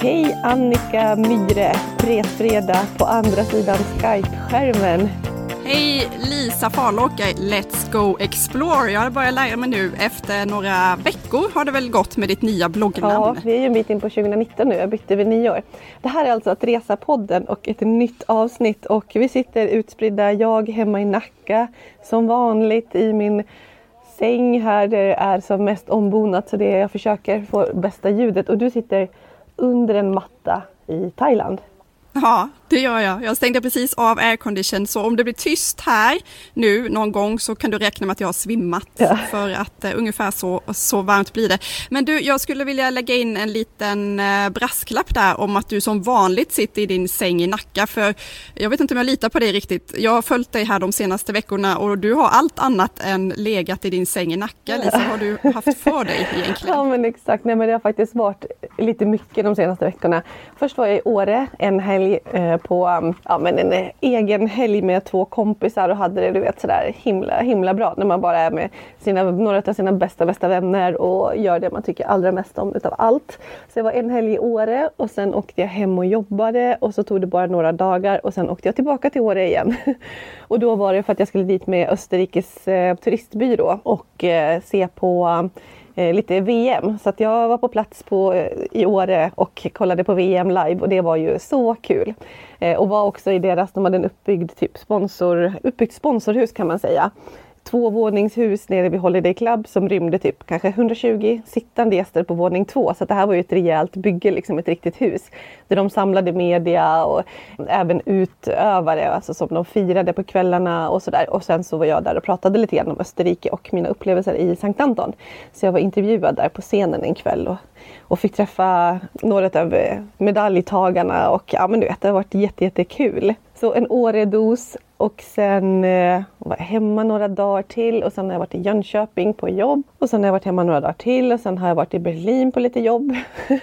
Hej Annika Myhre, Resfredag på andra sidan Skype-skärmen. Hej Lisa Farlåker, Let's Go Explore. Jag har börjat lära mig nu efter några veckor har det väl gått med ditt nya bloggnamn. Ja, vi är ju en bit in på 2019 nu. Jag bytte vid nyår. Det här är alltså att Resa-podden och ett nytt avsnitt och vi sitter utspridda, jag hemma i Nacka som vanligt i min säng här där det är som mest ombonat så det är jag försöker få bästa ljudet och du sitter under en matta i Thailand. Ja, det gör jag. Jag stängde precis av aircondition så om det blir tyst här nu någon gång så kan du räkna med att jag har svimmat ja. för att uh, ungefär så, så varmt blir det. Men du, jag skulle vilja lägga in en liten uh, brasklapp där om att du som vanligt sitter i din säng i Nacka för jag vet inte om jag litar på dig riktigt. Jag har följt dig här de senaste veckorna och du har allt annat än legat i din säng i Nacka. Lisa, har du haft för dig egentligen? Ja men exakt, nej men det har faktiskt varit lite mycket de senaste veckorna. Först var jag i Åre en helg uh, på um, ja, men en egen helg med två kompisar och hade det du vet sådär himla himla bra när man bara är med sina, några av sina bästa bästa vänner och gör det man tycker allra mest om utav allt. Så jag var en helg i Åre och sen åkte jag hem och jobbade och så tog det bara några dagar och sen åkte jag tillbaka till Åre igen. och då var det för att jag skulle dit med Österrikes eh, turistbyrå och eh, se på eh, Eh, lite VM. Så att jag var på plats på, eh, i Åre och kollade på VM live och det var ju så kul. Eh, och var också i deras, de hade en uppbyggd typ sponsor, uppbyggt sponsorhus kan man säga tvåvåningshus nere vid Holiday Club som rymde typ kanske 120 sittande gäster på våning två. Så det här var ju ett rejält bygge, liksom ett riktigt hus. Där de samlade media och även utövare, alltså som de firade på kvällarna och sådär. Och sen så var jag där och pratade lite grann om Österrike och mina upplevelser i Sankt Anton. Så jag var intervjuad där på scenen en kväll och, och fick träffa några av medaljtagarna och ja men du vet, det har varit jättekul. Jätte så en Åredos och sen eh, var jag hemma några dagar till och sen har jag varit i Jönköping på jobb och sen har jag varit hemma några dagar till och sen har jag varit i Berlin på lite jobb.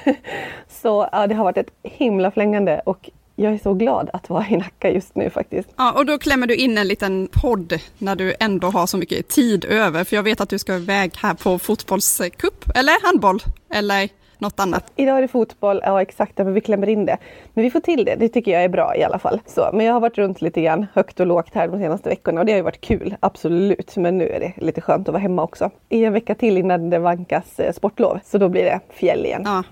så ja, det har varit ett himla flängande och jag är så glad att vara i Nacka just nu faktiskt. Ja, och då klämmer du in en liten podd när du ändå har så mycket tid över. För jag vet att du ska iväg här på fotbollscup, eller handboll, eller? Något annat? Idag är det fotboll, ja exakt, men vi klämmer in det. Men vi får till det, det tycker jag är bra i alla fall. Så, men jag har varit runt lite grann, högt och lågt här de senaste veckorna och det har ju varit kul, absolut. Men nu är det lite skönt att vara hemma också. I en vecka till innan det vankas eh, sportlov, så då blir det fjäll igen. Ja.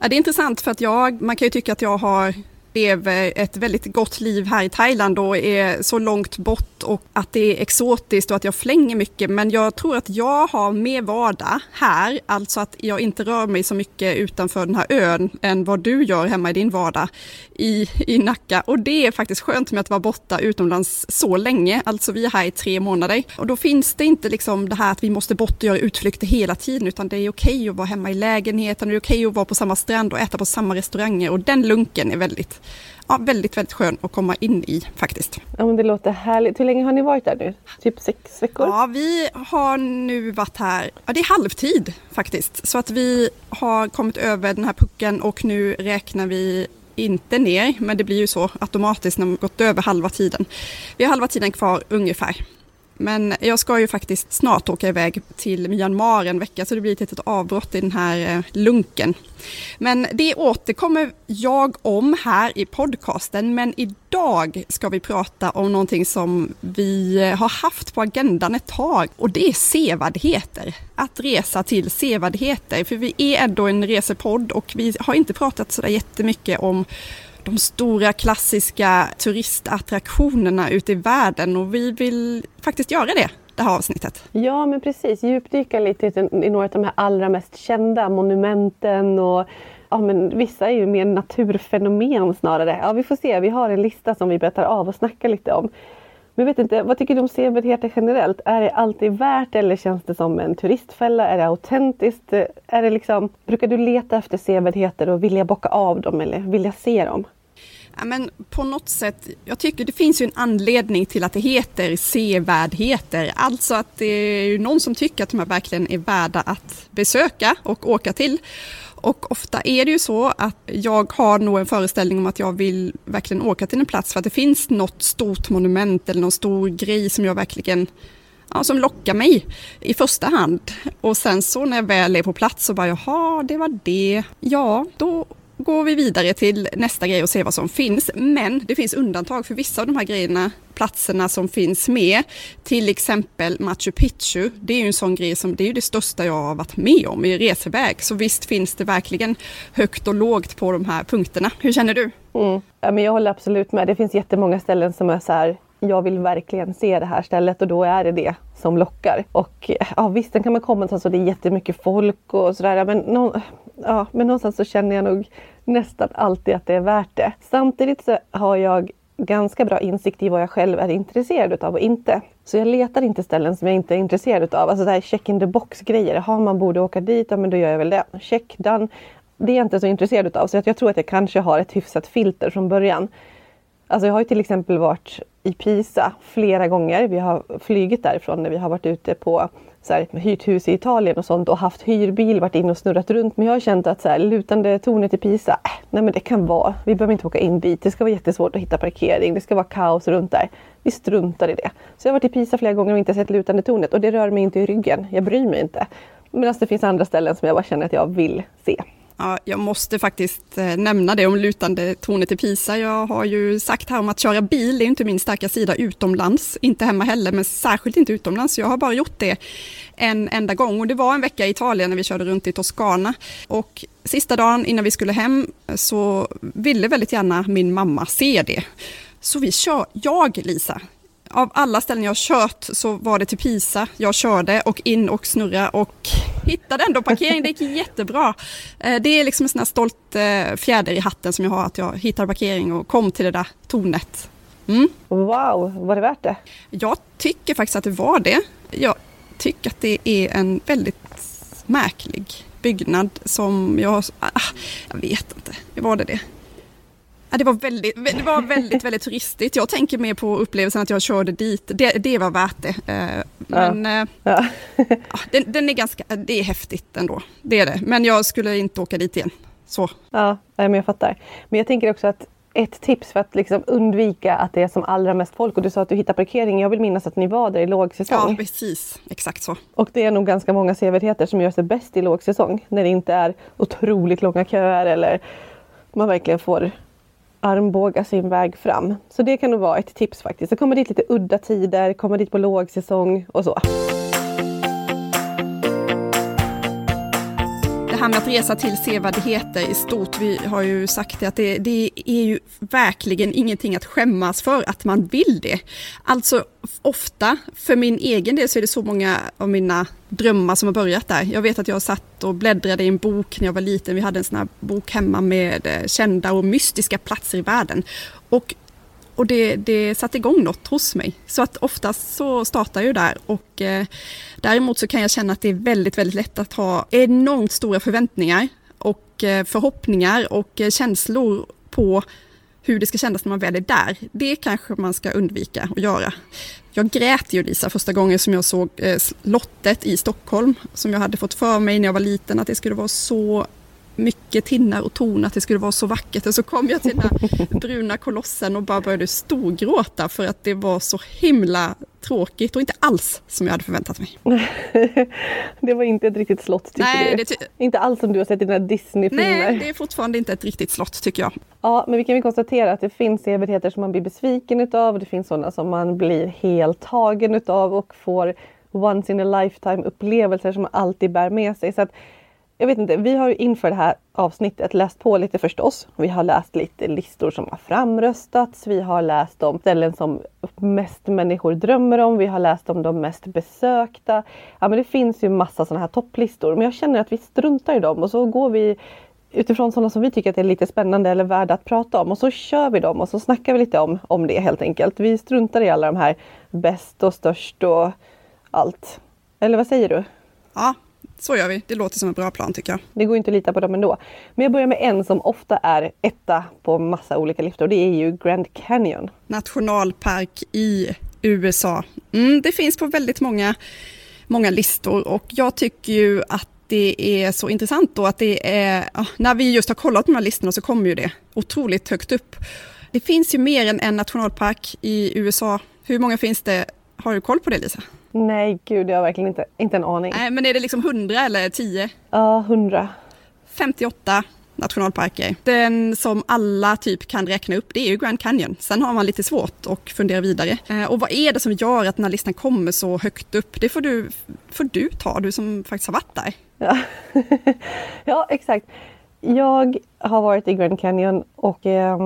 Ja, det är intressant för att jag, man kan ju tycka att jag har lever ett väldigt gott liv här i Thailand och är så långt bort och att det är exotiskt och att jag flänger mycket. Men jag tror att jag har mer vardag här, alltså att jag inte rör mig så mycket utanför den här ön än vad du gör hemma i din vardag i, i Nacka. Och det är faktiskt skönt med att vara borta utomlands så länge. Alltså vi är här i tre månader och då finns det inte liksom det här att vi måste bort och göra utflykter hela tiden utan det är okej att vara hemma i lägenheten, det är okej att vara på samma strand och äta på samma restauranger och den lunken är väldigt ja, väldigt, väldigt skön att komma in i faktiskt. Ja, men det låter härligt. Hur länge har ni varit där nu? Typ sex veckor? Ja, vi har nu varit här, ja det är halvtid faktiskt. Så att vi har kommit över den här pucken och nu räknar vi inte ner, men det blir ju så automatiskt när man gått över halva tiden. Vi har halva tiden kvar ungefär. Men jag ska ju faktiskt snart åka iväg till Myanmar en vecka så det blir ett litet avbrott i den här eh, lunken. Men det återkommer jag om här i podcasten men idag ska vi prata om någonting som vi har haft på agendan ett tag och det är sevärdheter. Att resa till sevärdheter för vi är ändå en resepodd och vi har inte pratat så jättemycket om de stora klassiska turistattraktionerna ute i världen och vi vill faktiskt göra det det här avsnittet. Ja men precis, djupdyka lite i några av de här allra mest kända monumenten och ja, men vissa är ju mer naturfenomen snarare. Ja, vi får se, vi har en lista som vi berättar av och snackar lite om. Men vet inte, vad tycker du om sevärdheter generellt? Är det alltid värt eller känns det som en turistfälla? Är det autentiskt? Eh, är det liksom, brukar du leta efter sevärdheter och vilja bocka av dem eller vilja se dem? Ja, men på något sätt, jag tycker det finns ju en anledning till att det heter sevärdheter. Alltså att det är ju någon som tycker att de här verkligen är värda att besöka och åka till. Och ofta är det ju så att jag har nog en föreställning om att jag vill verkligen åka till en plats för att det finns något stort monument eller någon stor grej som jag verkligen ja, som lockar mig i första hand. Och sen så när jag väl är på plats så bara jaha, det var det. Ja, då går vi vidare till nästa grej och ser vad som finns. Men det finns undantag för vissa av de här grejerna, platserna som finns med. Till exempel Machu Picchu. Det är ju en sån grej som, det är ju det största jag har varit med om i reseväg. Så visst finns det verkligen högt och lågt på de här punkterna. Hur känner du? Mm. Ja, men jag håller absolut med. Det finns jättemånga ställen som är så här jag vill verkligen se det här stället och då är det det som lockar. Och ja, visst, den kan man komma till, och det är jättemycket folk och sådär. Men, no, ja, men någonstans så känner jag nog nästan alltid att det är värt det. Samtidigt så har jag ganska bra insikt i vad jag själv är intresserad av och inte. Så jag letar inte ställen som jag inte är intresserad av. Alltså det här check in the box grejer. Har man borde åka dit, ja men då gör jag väl det. Check done. Det är jag inte så intresserad av. Så jag, jag tror att jag kanske har ett hyfsat filter från början. Alltså jag har ju till exempel varit i Pisa flera gånger. Vi har flygit därifrån när vi har varit ute på så här, hyrt hus i Italien och sånt och haft hyrbil, varit in och snurrat runt. Men jag har känt att så här, lutande tornet i Pisa, äh, nej men det kan vara, vi behöver inte åka in dit. Det ska vara jättesvårt att hitta parkering, det ska vara kaos runt där. Vi struntar i det. Så jag har varit i Pisa flera gånger och inte sett lutande tornet och det rör mig inte i ryggen. Jag bryr mig inte. Medan det finns andra ställen som jag bara känner att jag vill se. Ja, jag måste faktiskt eh, nämna det om lutande tornet i Pisa. Jag har ju sagt här om att köra bil, det är inte min starka sida utomlands, inte hemma heller, men särskilt inte utomlands. Jag har bara gjort det en enda gång och det var en vecka i Italien när vi körde runt i Toscana. Och sista dagen innan vi skulle hem så ville väldigt gärna min mamma se det. Så vi kör, jag Lisa, av alla ställen jag har kört så var det till Pisa jag körde och in och snurra och hittade ändå parkering. Det gick jättebra. Eh, det är liksom en sån här stolt eh, fjäder i hatten som jag har att jag hittade parkering och kom till det där tornet. Mm. Wow, var det värt det? Jag tycker faktiskt att det var det. Jag tycker att det är en väldigt märklig byggnad som jag... Ah, jag vet inte, var det det? Ja, det var väldigt, det var väldigt, väldigt turistigt. Jag tänker mer på upplevelsen att jag körde dit. Det, det var värt det. Eh, men ja. Ja. ja den, den, är ganska, det är häftigt ändå. Det är det. Men jag skulle inte åka dit igen. Så. Ja, men jag fattar. Men jag tänker också att ett tips för att liksom undvika att det är som allra mest folk och du sa att du hittar parkering. Jag vill minnas att ni var där i lågsäsong. Ja, precis. Exakt så. Och det är nog ganska många sevärdheter som gör sig bäst i lågsäsong. När det inte är otroligt långa köer eller man verkligen får armbåga sin väg fram. Så det kan nog vara ett tips faktiskt. Att komma dit lite udda tider, komma dit på lågsäsong och så. Här med att resa till sevärdheter i stort, vi har ju sagt det att det, det, är ju verkligen ingenting att skämmas för att man vill det. Alltså ofta, för min egen del så är det så många av mina drömmar som har börjat där. Jag vet att jag satt och bläddrade i en bok när jag var liten. Vi hade en sån här bok hemma med eh, kända och mystiska platser i världen. Och och det, det satte igång något hos mig. Så att oftast så startar jag där och eh, däremot så kan jag känna att det är väldigt, väldigt lätt att ha enormt stora förväntningar och eh, förhoppningar och eh, känslor på hur det ska kännas när man väl är där. Det kanske man ska undvika att göra. Jag grät ju Lisa första gången som jag såg eh, slottet i Stockholm som jag hade fått för mig när jag var liten att det skulle vara så mycket tinnar och torn, att det skulle vara så vackert. Och så kom jag till den här bruna kolossen och bara började storgråta för att det var så himla tråkigt och inte alls som jag hade förväntat mig. det var inte ett riktigt slott tycker Nej, du? inte alls som du har sett i dina Disney-filmer? Nej, det är fortfarande inte ett riktigt slott tycker jag. Ja, men vi kan väl konstatera att det finns sevärdheter som man blir besviken utav och det finns sådana som man blir helt tagen utav och får once in a lifetime upplevelser som man alltid bär med sig. Så att jag vet inte, vi har inför det här avsnittet läst på lite förstås. Vi har läst lite listor som har framröstats. Vi har läst om ställen som mest människor drömmer om. Vi har läst om de mest besökta. Ja, men det finns ju massa sådana här topplistor, men jag känner att vi struntar i dem och så går vi utifrån sådana som vi tycker att är lite spännande eller värda att prata om och så kör vi dem och så snackar vi lite om, om det helt enkelt. Vi struntar i alla de här bäst och störst och allt. Eller vad säger du? Ja, så gör vi. Det låter som en bra plan tycker jag. Det går inte att lita på dem ändå. Men jag börjar med en som ofta är etta på massa olika listor. Det är ju Grand Canyon. Nationalpark i USA. Mm, det finns på väldigt många, många listor och jag tycker ju att det är så intressant då att det är, när vi just har kollat de här listorna så kommer ju det otroligt högt upp. Det finns ju mer än en nationalpark i USA. Hur många finns det? Har du koll på det Lisa? Nej, gud, jag har verkligen inte, inte en aning. Nej, men är det liksom 100 eller 10? Ja, 100. 58 nationalparker. Den som alla typ kan räkna upp, det är ju Grand Canyon. Sen har man lite svårt att fundera vidare. Eh, och vad är det som gör att den här listan kommer så högt upp? Det får du, får du ta, du som faktiskt har varit där. Ja, ja exakt. Jag har varit i Grand Canyon och eh,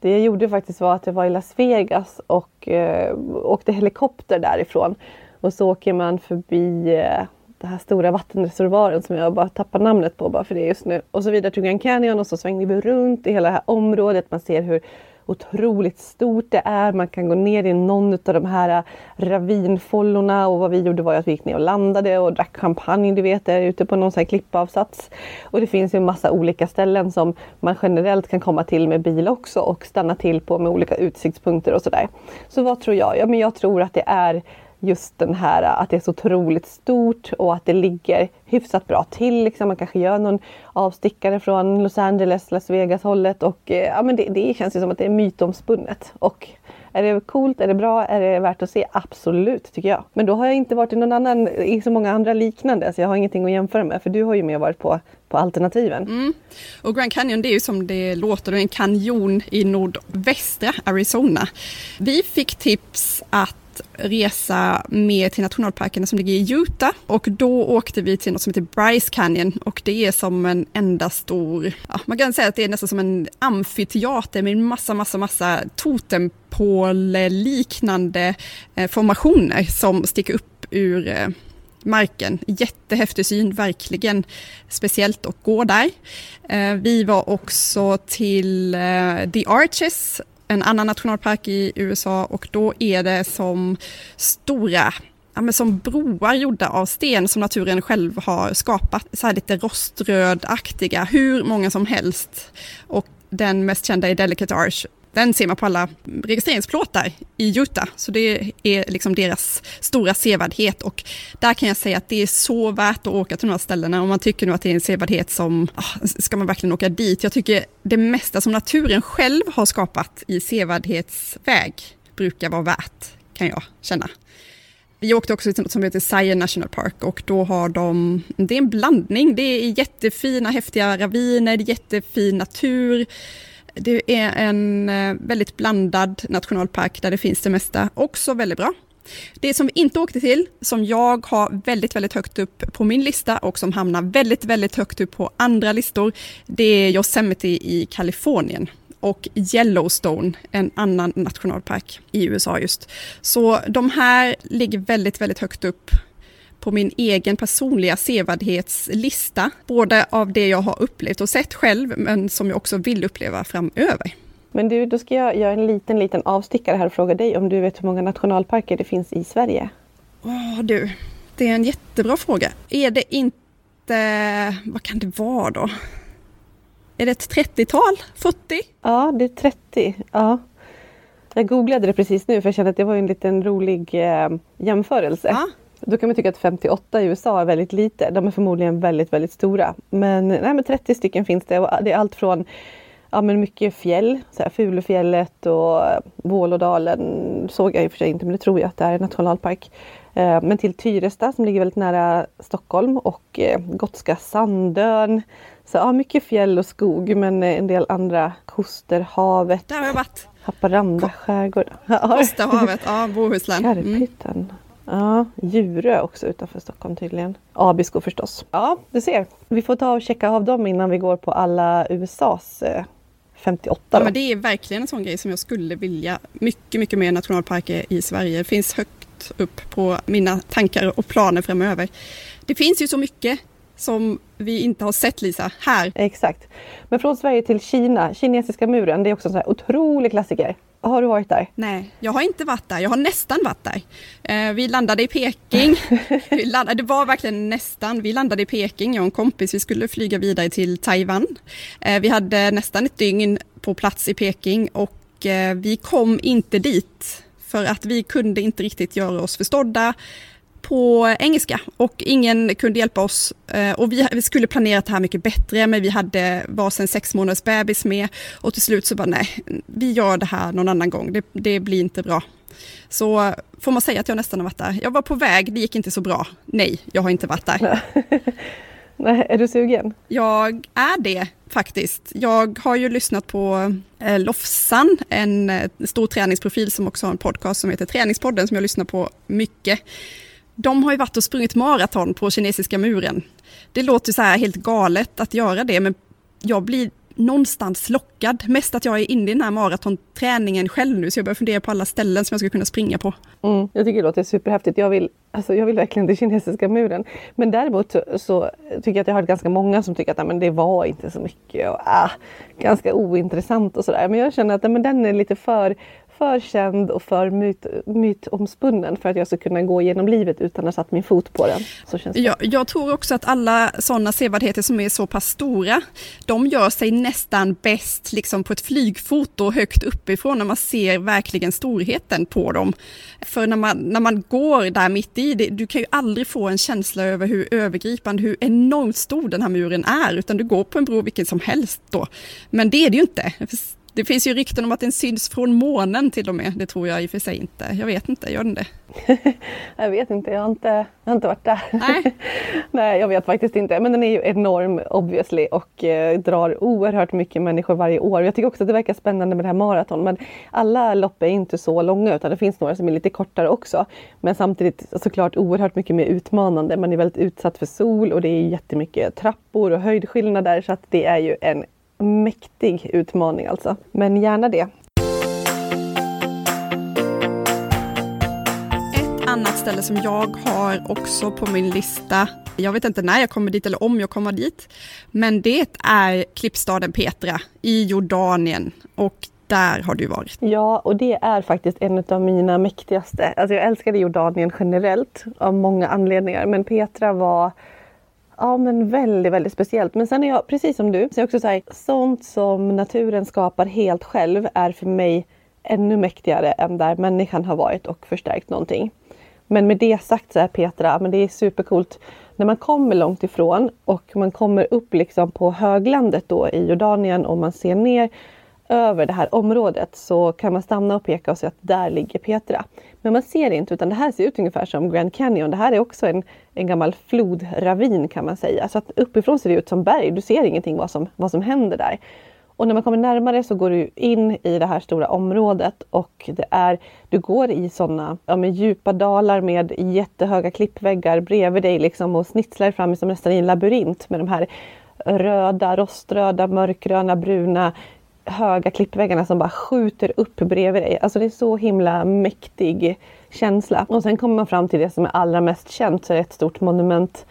det jag gjorde faktiskt var att jag var i Las Vegas och eh, åkte helikopter därifrån. Och så åker man förbi den det här stora vattenreservoaren som jag bara tappar namnet på bara för det just nu. Och så vidare till Grand Canyon och så svängde vi runt i hela det här området. Man ser hur otroligt stort det är. Man kan gå ner i någon av de här eh, ravinfollorna och vad vi gjorde var att vi gick ner och landade och drack champagne, du vet, där ute på någon sån här klippavsats. Och det finns ju en massa olika ställen som man generellt kan komma till med bil också och stanna till på med olika utsiktspunkter och sådär. Så vad tror jag? Ja, men jag tror att det är just den här att det är så otroligt stort och att det ligger hyfsat bra till. Liksom. Man kanske gör någon avstickare från Los Angeles, Las Vegas hållet och eh, ja, men det, det känns ju som att det är mytomspunnet. Och är det coolt, är det bra, är det värt att se? Absolut, tycker jag. Men då har jag inte varit i någon annan, i så många andra liknande, så jag har ingenting att jämföra med. För du har ju mer varit på, på alternativen. Mm. Och Grand Canyon, det är ju som det låter, en kanjon i nordvästra Arizona. Vi fick tips att resa med till nationalparkerna som ligger i Utah och då åkte vi till något som heter Bryce Canyon och det är som en enda stor, ja, man kan säga att det är nästan som en amfiteater med massa, massa, massa totempål-liknande eh, formationer som sticker upp ur eh, marken. Jättehäftig syn, verkligen speciellt att gå där. Eh, vi var också till eh, The Arches en annan nationalpark i USA och då är det som stora ja, men som broar gjorda av sten som naturen själv har skapat. Så här lite roströdaktiga, hur många som helst. Och den mest kända är Delicate Arch den ser man på alla registreringsplåtar i Utah, så det är liksom deras stora sevärdhet. Och där kan jag säga att det är så värt att åka till de här ställena. Om man tycker nu att det är en sevärdhet som, ah, ska man verkligen åka dit? Jag tycker det mesta som naturen själv har skapat i sevärdhetsväg brukar vara värt, kan jag känna. Vi åkte också till något som heter Zion National Park. Och då har de, det är en blandning, det är jättefina häftiga raviner, jättefin natur, det är en eh, väldigt blandad nationalpark där det finns det mesta. Också väldigt bra. Det som vi inte åkte till, som jag har väldigt, väldigt högt upp på min lista och som hamnar väldigt, väldigt högt upp på andra listor, det är Yosemite i Kalifornien och Yellowstone, en annan nationalpark i USA just. Så de här ligger väldigt, väldigt högt upp på min egen personliga sevärdhetslista. Både av det jag har upplevt och sett själv, men som jag också vill uppleva framöver. Men du, då ska jag göra en liten, liten avstickare här och fråga dig om du vet hur många nationalparker det finns i Sverige? Åh oh, du, det är en jättebra fråga. Är det inte, vad kan det vara då? Är det ett 30-tal? 40? Ja, det är 30. Ja. Jag googlade det precis nu för jag kände att det var en liten rolig eh, jämförelse. Ja. Då kan man tycka att 58 i USA är väldigt lite. De är förmodligen väldigt, väldigt stora. Men, nej, men 30 stycken finns det. Och det är allt från ja, men mycket fjäll, så här, Fulufjället och Vålådalen såg jag i och för sig inte, men det tror jag att det är en nationalpark. Eh, men till Tyresta som ligger väldigt nära Stockholm och eh, Gotska Sandön. Så ja, mycket fjäll och skog, men en del andra kuster, havet. Där har jag varit. Haparanda skärgård. Kosterhavet, ja, Bohuslän. Mm. Ja, Djurö också utanför Stockholm tydligen. Abisko förstås. Ja, du ser. Vi får ta och checka av dem innan vi går på alla USAs 58. Eh, ja, men det är verkligen en sån grej som jag skulle vilja. Mycket, mycket mer nationalparker i Sverige. Det finns högt upp på mina tankar och planer framöver. Det finns ju så mycket som vi inte har sett Lisa, här. Exakt. Men från Sverige till Kina, kinesiska muren, det är också en sån här otrolig klassiker. Har du varit där? Nej, jag har inte varit där. Jag har nästan varit där. Eh, vi landade i Peking. landade, det var verkligen nästan. Vi landade i Peking, jag och en kompis. Vi skulle flyga vidare till Taiwan. Eh, vi hade nästan ett dygn på plats i Peking och eh, vi kom inte dit för att vi kunde inte riktigt göra oss förstådda på engelska och ingen kunde hjälpa oss. Eh, och vi skulle planerat det här mycket bättre men vi hade varsin sex månaders bebis med och till slut så bara nej, vi gör det här någon annan gång, det, det blir inte bra. Så får man säga att jag nästan har varit där. Jag var på väg, det gick inte så bra. Nej, jag har inte varit där. Nej, är du sugen? Jag är det faktiskt. Jag har ju lyssnat på eh, Lofsan, en eh, stor träningsprofil som också har en podcast som heter Träningspodden som jag lyssnar på mycket. De har ju varit och sprungit maraton på kinesiska muren. Det låter så här helt galet att göra det, men jag blir någonstans lockad. Mest att jag är inne i den här maratonträningen själv nu, så jag börjar fundera på alla ställen som jag ska kunna springa på. Mm, jag tycker det låter superhäftigt. Jag vill, alltså jag vill verkligen till kinesiska muren. Men däremot så, så tycker jag att jag har hört ganska många som tycker att men det var inte så mycket och ah, ganska ointressant och sådär. Men jag känner att men den är lite för för känd och för myt, mytomspunnen för att jag ska kunna gå genom livet utan att ha satt min fot på den. Så känns det. Jag, jag tror också att alla sådana sevärdheter som är så pass stora, de gör sig nästan bäst liksom på ett flygfoto högt uppifrån när man ser verkligen storheten på dem. För när man, när man går där mitt i, det, du kan ju aldrig få en känsla över hur övergripande, hur enormt stor den här muren är, utan du går på en bro vilken som helst då. Men det är det ju inte. Det finns ju rykten om att den syns från månen till och med. Det tror jag i och för sig inte. Jag vet inte, gör den det? jag vet inte, jag har inte, jag har inte varit där. Nej. Nej, jag vet faktiskt inte. Men den är ju enorm obviously och eh, drar oerhört mycket människor varje år. Jag tycker också att det verkar spännande med det här maraton. Men alla lopp är inte så långa utan det finns några som är lite kortare också. Men samtidigt såklart oerhört mycket mer utmanande. Man är väldigt utsatt för sol och det är jättemycket trappor och höjdskillnader så att det är ju en mäktig utmaning alltså. Men gärna det. Ett annat ställe som jag har också på min lista, jag vet inte när jag kommer dit eller om jag kommer dit, men det är klippstaden Petra i Jordanien och där har du varit. Ja, och det är faktiskt en av mina mäktigaste. Alltså jag älskade Jordanien generellt av många anledningar, men Petra var Ja men väldigt, väldigt speciellt. Men sen är jag precis som du, så jag också så här, sånt som naturen skapar helt själv är för mig ännu mäktigare än där människan har varit och förstärkt någonting. Men med det sagt så är Petra, men det är supercoolt när man kommer långt ifrån och man kommer upp liksom på höglandet då i Jordanien och man ser ner över det här området så kan man stanna och peka och säga att där ligger Petra. Men man ser inte utan det här ser ut ungefär som Grand Canyon. Det här är också en, en gammal flodravin kan man säga. Så att uppifrån ser det ut som berg. Du ser ingenting vad som, vad som händer där. Och när man kommer närmare så går du in i det här stora området och det är, du går i sådana ja, djupa dalar med jättehöga klippväggar bredvid dig liksom och snitslar fram som nästan i en labyrint med de här röda, roströda, mörkgröna, bruna höga klippväggarna som bara skjuter upp bredvid dig. Alltså det är så himla mäktig känsla. Och sen kommer man fram till det som är allra mest känt, så är ett stort monument.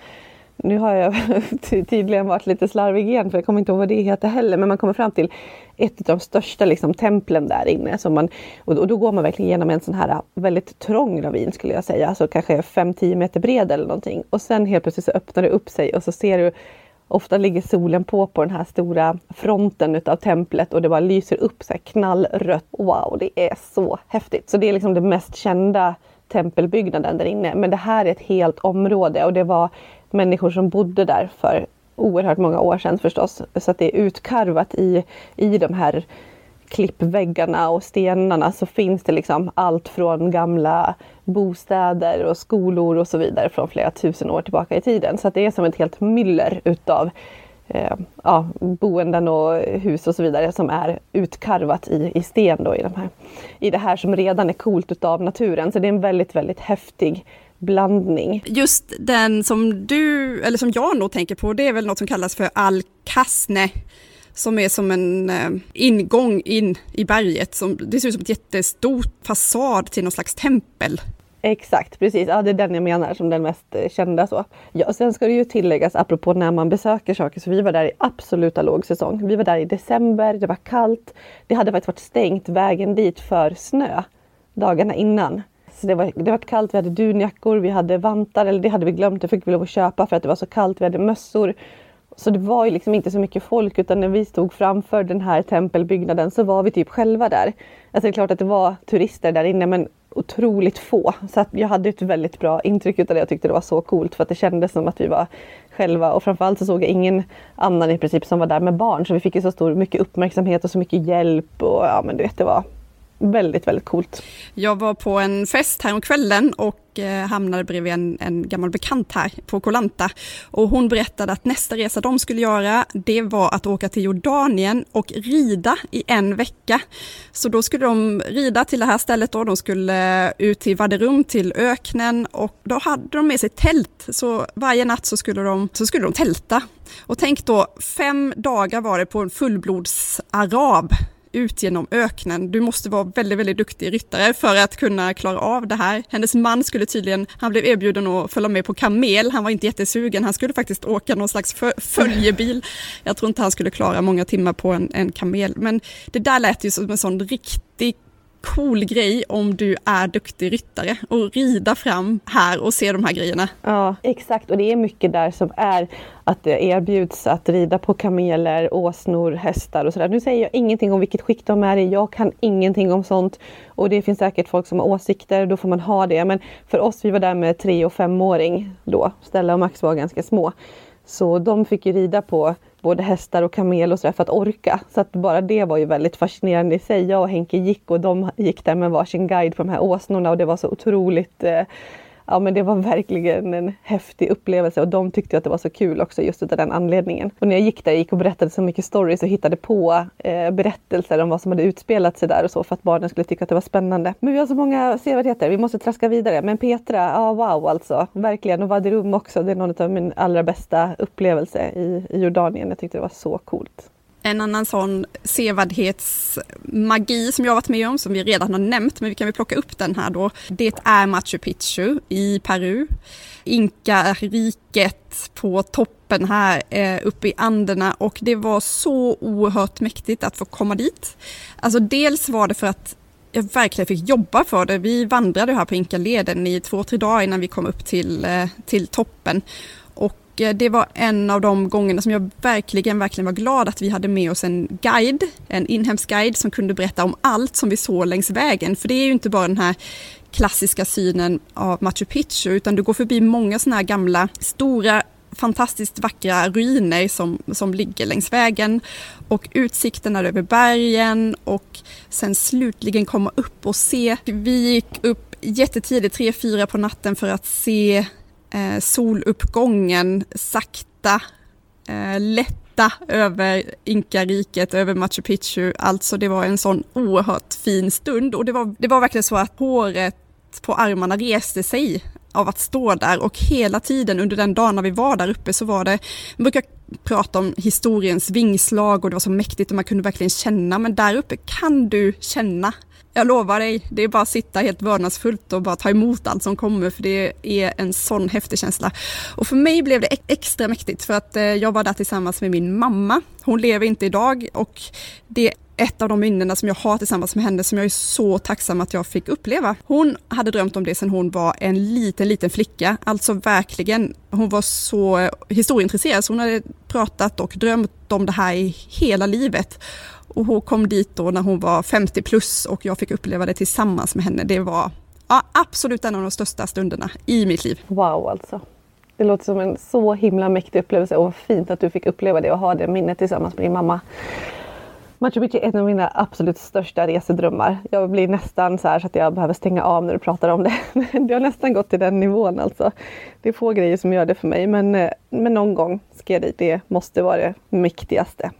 Nu har jag tydligen varit lite slarvig igen för jag kommer inte ihåg vad det heter heller. Men man kommer fram till ett av de största liksom, templen där inne. Som man, och då går man verkligen igenom en sån här äh, väldigt trång ravin skulle jag säga. Alltså kanske 5-10 meter bred eller någonting. Och sen helt plötsligt så öppnar det upp sig och så ser du Ofta ligger solen på på den här stora fronten utav templet och det bara lyser upp så här knallrött. Wow, det är så häftigt! Så det är liksom den mest kända tempelbyggnaden där inne. Men det här är ett helt område och det var människor som bodde där för oerhört många år sedan förstås. Så att det är utkarvat i, i de här klippväggarna och stenarna så finns det liksom allt från gamla bostäder och skolor och så vidare från flera tusen år tillbaka i tiden. Så det är som ett helt myller utav eh, ja, boenden och hus och så vidare som är utkarvat i, i sten då i, de här, i det här som redan är coolt utav naturen. Så det är en väldigt, väldigt häftig blandning. Just den som du, eller som jag nog tänker på, det är väl något som kallas för Alkasne som är som en eh, ingång in i berget. Som, det ser ut som ett jättestort fasad till någon slags tempel. Exakt, precis. Ja, det är den jag menar som den mest eh, kända. Så. Ja, och sen ska det ju tilläggas apropå när man besöker saker, så vi var där i absoluta lågsäsong. Vi var där i december, det var kallt. Det hade faktiskt varit stängt vägen dit för snö dagarna innan. Så det var, det var kallt, vi hade dunjackor, vi hade vantar, eller det hade vi glömt, det fick vi lov att köpa för att det var så kallt. Vi hade mössor. Så det var ju liksom inte så mycket folk utan när vi stod framför den här tempelbyggnaden så var vi typ själva där. Alltså det är klart att det var turister där inne men otroligt få. Så att jag hade ett väldigt bra intryck utav det. Jag tyckte det var så coolt för att det kändes som att vi var själva och framförallt så såg jag ingen annan i princip som var där med barn så vi fick ju så stor mycket uppmärksamhet och så mycket hjälp och ja men du vet det var väldigt, väldigt coolt. Jag var på en fest häromkvällen och eh, hamnade bredvid en, en gammal bekant här på Kolanta. Och hon berättade att nästa resa de skulle göra, det var att åka till Jordanien och rida i en vecka. Så då skulle de rida till det här stället då, de skulle ut till Vaderum, till öknen och då hade de med sig tält. Så varje natt så skulle de, så skulle de tälta. Och tänk då, fem dagar var det på en fullblodsarab ut genom öknen. Du måste vara väldigt, väldigt duktig ryttare för att kunna klara av det här. Hennes man skulle tydligen, han blev erbjuden att följa med på kamel. Han var inte jättesugen. Han skulle faktiskt åka någon slags följebil. Jag tror inte han skulle klara många timmar på en, en kamel. Men det där lät ju som en sån riktig cool grej om du är duktig ryttare och rida fram här och se de här grejerna. Ja, exakt. Och det är mycket där som är att det erbjuds att rida på kameler, åsnor, hästar och sådär. Nu säger jag ingenting om vilket skick de är i. Jag kan ingenting om sånt. Och det finns säkert folk som har åsikter, då får man ha det. Men för oss, vi var där med tre och femåring då. Stella och Max var ganska små. Så de fick ju rida på både hästar och kamel och sådär för att orka. Så att bara det var ju väldigt fascinerande i sig. Jag och Henke gick och de gick där med varsin guide på de här åsnorna och det var så otroligt eh, ja men det var verkligen en häftig upplevelse och de tyckte att det var så kul också just av den anledningen. Och när jag gick där, gick och berättade så mycket stories och hittade på eh, berättelser om vad som hade utspelat sig där och så för att barnen skulle tycka att det var spännande. Men vi har så många sevärdheter, vi måste traska vidare. Men Petra, ja wow alltså, verkligen. Och Vadirum också, det är någon av min allra bästa upplevelse i, i Jordanien. Jag tyckte det var så coolt. En annan sån sevärdhetsmagi som jag varit med om, som vi redan har nämnt, men vi kan väl plocka upp den här då. Det är Machu Picchu i Peru. Inka-riket på toppen här eh, uppe i Anderna och det var så oerhört mäktigt att få komma dit. Alltså dels var det för att jag verkligen fick jobba för det. Vi vandrade här på Inkaleden i två, tre dagar innan vi kom upp till, eh, till toppen. Och Eh, det var en av de gångerna som jag verkligen, verkligen var glad att vi hade med oss en guide, en inhemsk guide som kunde berätta om allt som vi såg längs vägen. För det är ju inte bara den här klassiska synen av Machu Picchu utan du går förbi många sådana här gamla, stora fantastiskt vackra ruiner som, som ligger längs vägen och utsikten över bergen och sen slutligen komma upp och se. Vi gick upp jättetidigt, tre fyra på natten för att se eh, soluppgången sakta eh, lätta över Inkariket, över Machu Picchu. Alltså det var en sån oerhört fin stund och det var, det var verkligen så att håret på armarna reste sig av att stå där och hela tiden under den dagen när vi var där uppe så var det, man brukar prata om historiens vingslag och det var så mäktigt och man kunde verkligen känna, men där uppe kan du känna jag lovar dig, det är bara att sitta helt vördnadsfullt och bara ta emot allt som kommer för det är en sån häftig känsla. Och för mig blev det extra mäktigt för att eh, jag var där tillsammans med min mamma. Hon lever inte idag och det är ett av de minnena som jag har tillsammans med henne som jag är så tacksam att jag fick uppleva. Hon hade drömt om det sedan hon var en liten, liten flicka. Alltså verkligen, hon var så eh, historieintresserad så hon hade pratat och drömt om det här i hela livet. Och hon kom dit då när hon var 50 plus och jag fick uppleva det tillsammans med henne. Det var ja, absolut en av de största stunderna i mitt liv. Wow alltså. Det låter som en så himla mäktig upplevelse och vad fint att du fick uppleva det och ha det minnet tillsammans med din mamma. Machu Picchu är en av mina absolut största resedrömmar. Jag blir nästan så här så att jag behöver stänga av när du pratar om det. Det har nästan gått till den nivån alltså. Det är få grejer som gör det för mig men, eh, men någon gång ska jag dit. Det måste vara det mäktigaste.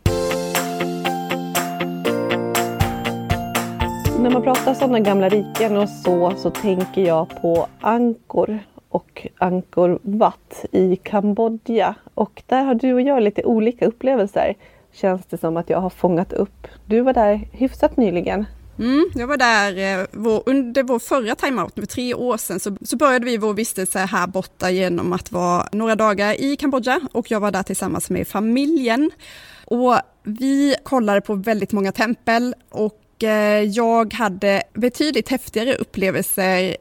När man pratar sådana gamla riken och så, så tänker jag på Angkor och Angkor Wat i Kambodja. Och där har du och jag lite olika upplevelser, känns det som att jag har fångat upp. Du var där hyfsat nyligen. Mm, jag var där eh, vår, under vår förra timeout, för tre år sedan, så, så började vi vår vistelse här borta genom att vara några dagar i Kambodja och jag var där tillsammans med familjen. Och vi kollade på väldigt många tempel och Eh, jag hade betydligt häftigare upplevelser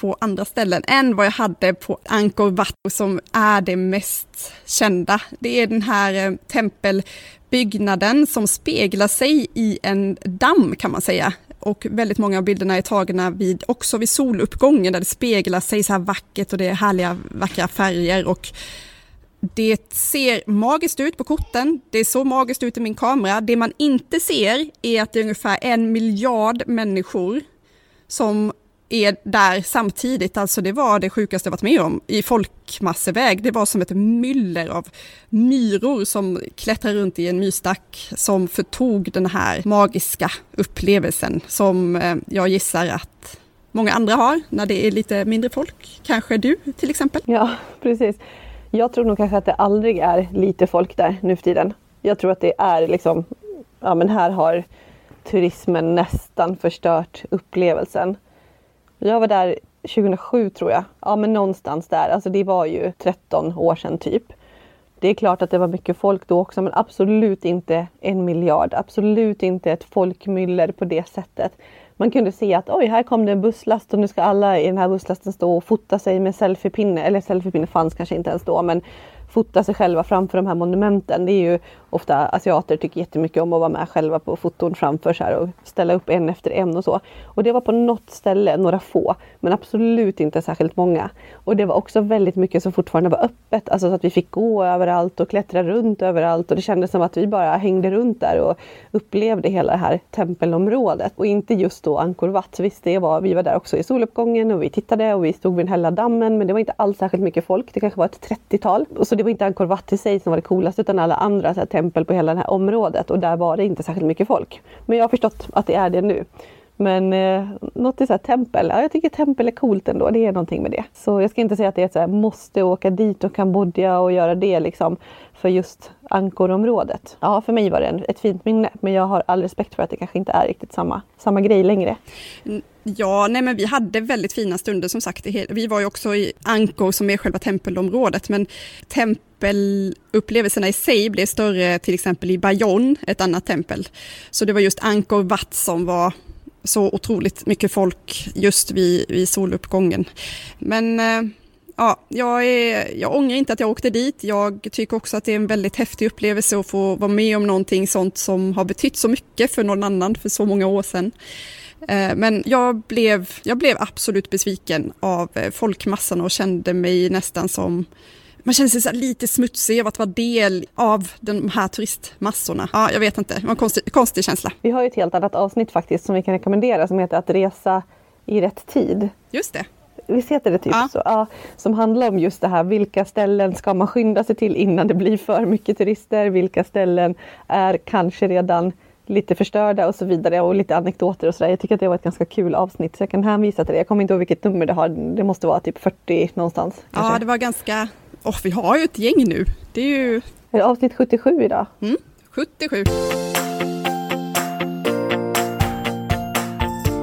på andra ställen än vad jag hade på Angkor Wat som är det mest kända. Det är den här eh, tempelbyggnaden som speglar sig i en damm kan man säga. Och väldigt många av bilderna är tagna vid, också vid soluppgången där det speglar sig så här vackert och det är härliga vackra färger och det ser magiskt ut på korten, det såg magiskt ut i min kamera. Det man inte ser är att det är ungefär en miljard människor som är där samtidigt. Alltså det var det sjukaste jag varit med om i folkmasseväg. Det var som ett myller av myror som klättrar runt i en myrstack som förtog den här magiska upplevelsen som eh, jag gissar att många andra har när det är lite mindre folk. Kanske du till exempel? Ja, precis. Jag tror nog kanske att det aldrig är lite folk där nu för tiden. Jag tror att det är liksom, ja men här har turismen nästan förstört upplevelsen. Jag var där 2007 tror jag. Ja men någonstans där. Alltså det var ju 13 år sedan typ. Det är klart att det var mycket folk då också men absolut inte en miljard. Absolut inte ett folkmyller på det sättet. Man kunde se att oj, här kom det en busslast och nu ska alla i den här busslasten stå och fota sig med selfiepinne. Eller selfiepinne fanns kanske inte ens då men fota sig själva framför de här monumenten. Det är ju ofta asiater tycker jättemycket om att vara med själva på foton framför så här och ställa upp en efter en och så. Och det var på något ställe, några få, men absolut inte särskilt många. Och det var också väldigt mycket som fortfarande var öppet, alltså så att vi fick gå överallt och klättra runt överallt och det kändes som att vi bara hängde runt där och upplevde hela det här tempelområdet. Och inte just då Angkor Wat. Visst, det var, vi var där också i soluppgången och vi tittade och vi stod vid den hela dammen men det var inte alls särskilt mycket folk. Det kanske var ett 30-tal. Så det var inte Angkor Wat i sig som var det coolaste utan alla andra så här, exempel på hela det här området och där var det inte särskilt mycket folk. Men jag har förstått att det är det nu. Men eh, något i så här tempel, ja, jag tycker tempel är coolt ändå. Det är någonting med det. Så jag ska inte säga att det är ett så här, måste åka dit och Kambodja och göra det liksom för just Angkor-området. Ja, för mig var det ett fint minne, men jag har all respekt för att det kanske inte är riktigt samma, samma grej längre. Ja, nej men vi hade väldigt fina stunder som sagt. Vi var ju också i Angkor som är själva tempelområdet, men tempelupplevelserna i sig blev större till exempel i Bayonne, ett annat tempel. Så det var just Angkor Wat som var så otroligt mycket folk just vid, vid soluppgången. Men eh, ja, jag, är, jag ångrar inte att jag åkte dit. Jag tycker också att det är en väldigt häftig upplevelse att få vara med om någonting sånt som har betytt så mycket för någon annan för så många år sedan. Eh, men jag blev, jag blev absolut besviken av eh, folkmassan och kände mig nästan som man känner sig lite smutsig av att vara del av de här turistmassorna. Ja, jag vet inte, det var en konstig, konstig känsla. Vi har ju ett helt annat avsnitt faktiskt som vi kan rekommendera som heter Att resa i rätt tid. Just det. Visst heter det typ ja. så? Ja, som handlar om just det här, vilka ställen ska man skynda sig till innan det blir för mycket turister? Vilka ställen är kanske redan lite förstörda och så vidare och lite anekdoter och sådär. Jag tycker att det var ett ganska kul avsnitt så jag kan hänvisa till det. Jag kommer inte ihåg vilket nummer det har. Det måste vara typ 40 någonstans. Kanske. Ja, det var ganska... Oh, vi har ju ett gäng nu. Det är ju... Är det avsnitt 77 idag? Mm, 77.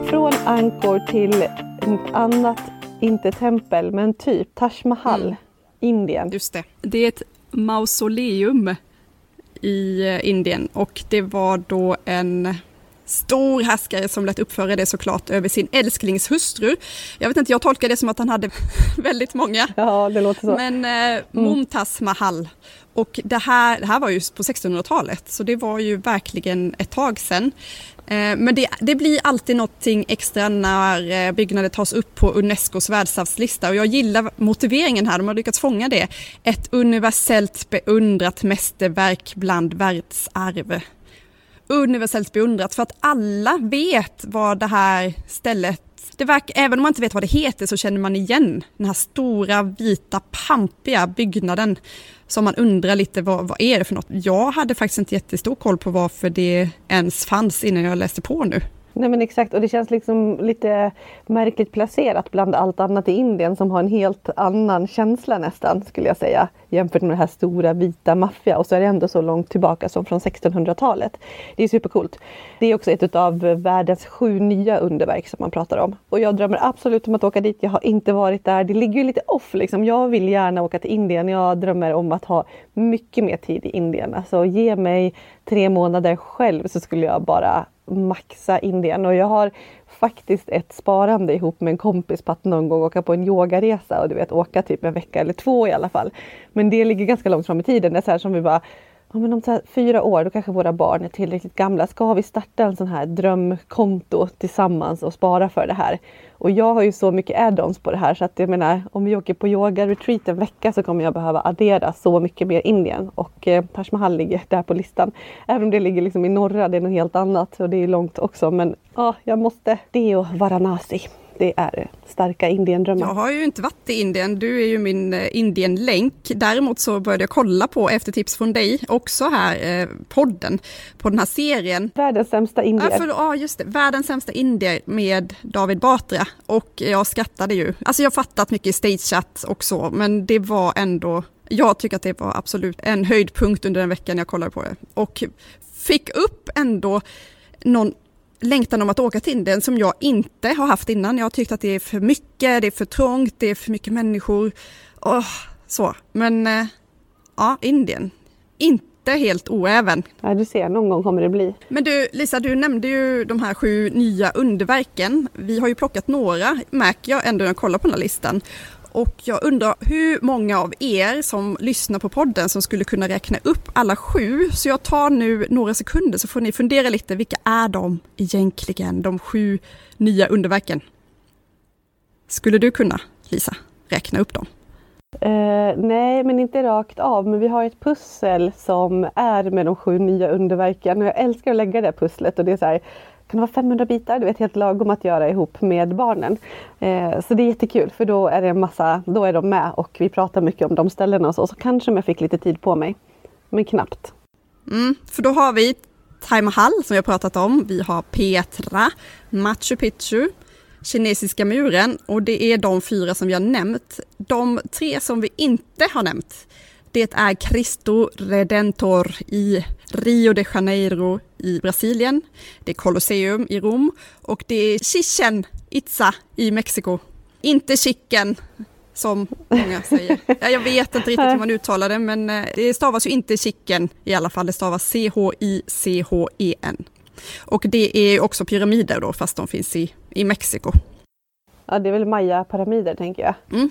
Från Angkor till ett annat, inte tempel, men typ Taj Mahal, mm. Indien. Just det. Det är ett mausoleum i eh, Indien och det var då en stor härskare som lät uppföra det såklart över sin älsklingshustru. Jag vet inte, jag tolkar det som att han hade väldigt många. Ja, det låter så. Men eh, Mumtaz Mahal. Och det här, det här var ju på 1600-talet, så det var ju verkligen ett tag sedan. Eh, men det, det, blir alltid någonting extra när eh, byggnader tas upp på Unescos världsarvslista och jag gillar motiveringen här, de har lyckats fånga det. Ett universellt beundrat mästerverk bland världsarv. Universellt beundrat för att alla vet vad det här stället det verkar, även om man inte vet vad det heter så känner man igen den här stora vita pampiga byggnaden som man undrar lite vad, vad är det för något. Jag hade faktiskt inte jättestor koll på varför det ens fanns innan jag läste på nu. Nej men exakt och det känns liksom lite märkligt placerat bland allt annat i Indien som har en helt annan känsla nästan skulle jag säga jämfört med den här stora vita maffia och så är det ändå så långt tillbaka som från 1600-talet. Det är supercoolt. Det är också ett av världens sju nya underverk som man pratar om. Och jag drömmer absolut om att åka dit. Jag har inte varit där. Det ligger ju lite off liksom. Jag vill gärna åka till Indien. Jag drömmer om att ha mycket mer tid i Indien. Alltså ge mig tre månader själv så skulle jag bara maxa Indien och jag har faktiskt ett sparande ihop med en kompis på att någon gång åka på en yogaresa och du vet åka typ en vecka eller två i alla fall. Men det ligger ganska långt fram i tiden. Det är så här som vi bara ja, men om så här, fyra år, då kanske våra barn är tillräckligt gamla. Ska vi starta en sån här drömkonto tillsammans och spara för det här? Och jag har ju så mycket add-ons på det här så att jag menar om vi åker på yoga retreat en vecka så kommer jag behöva addera så mycket mer Indien och eh, Taj Mahal ligger där på listan. Även om det ligger liksom i norra, det är något helt annat och det är långt också men ja, jag måste. Det och Varanasi det är starka Indiendrömmar. Jag har ju inte varit i Indien, du är ju min eh, Indienlänk. Däremot så började jag kolla på, efter tips från dig, också här, eh, podden, på den här serien. Världens sämsta indier. Ja, för, ja, just det. Världens sämsta indier med David Batra. Och jag skrattade ju. Alltså jag fattat mycket i stageat och så, men det var ändå jag tycker att det var absolut en höjdpunkt under den veckan jag kollade på det. Och fick upp ändå någon längtan om att åka till Indien som jag inte har haft innan. Jag har tyckt att det är för mycket, det är för trångt, det är för mycket människor. Oh, så. Men eh, ja, Indien. Inte helt oäven. Ja, du ser, någon gång kommer det bli. Men du Lisa, du nämnde ju de här sju nya underverken. Vi har ju plockat några, märker jag ändå när jag kollar på den här listan. Och jag undrar hur många av er som lyssnar på podden som skulle kunna räkna upp alla sju. Så jag tar nu några sekunder så får ni fundera lite. Vilka är de egentligen, de sju nya underverken? Skulle du kunna, Lisa, räkna upp dem? Uh, nej, men inte rakt av. Men vi har ett pussel som är med de sju nya underverken. Och jag älskar att lägga det pusslet. Och det är så här, kan det vara 500 bitar, du vet helt lagom att göra ihop med barnen. Eh, så det är jättekul för då är det en massa, då är de med och vi pratar mycket om de ställena och så, så kanske om jag fick lite tid på mig. Men knappt. Mm, för då har vi Taj Mahal som vi har pratat om, vi har Petra, Machu Picchu, kinesiska muren och det är de fyra som vi har nämnt. De tre som vi inte har nämnt, det är Cristo Redentor i Rio de Janeiro i Brasilien. Det är Colosseum i Rom och det är Chichen Itza i Mexiko. Inte chicken som många säger. Jag vet inte riktigt hur man uttalar det, men eh, det stavas ju inte chicken i alla fall. Det stavas C-H-I-C-H-E-N. Och det är också pyramider då, fast de finns i, i Mexiko. Ja, det är väl Maya-pyramider tänker jag. Mm.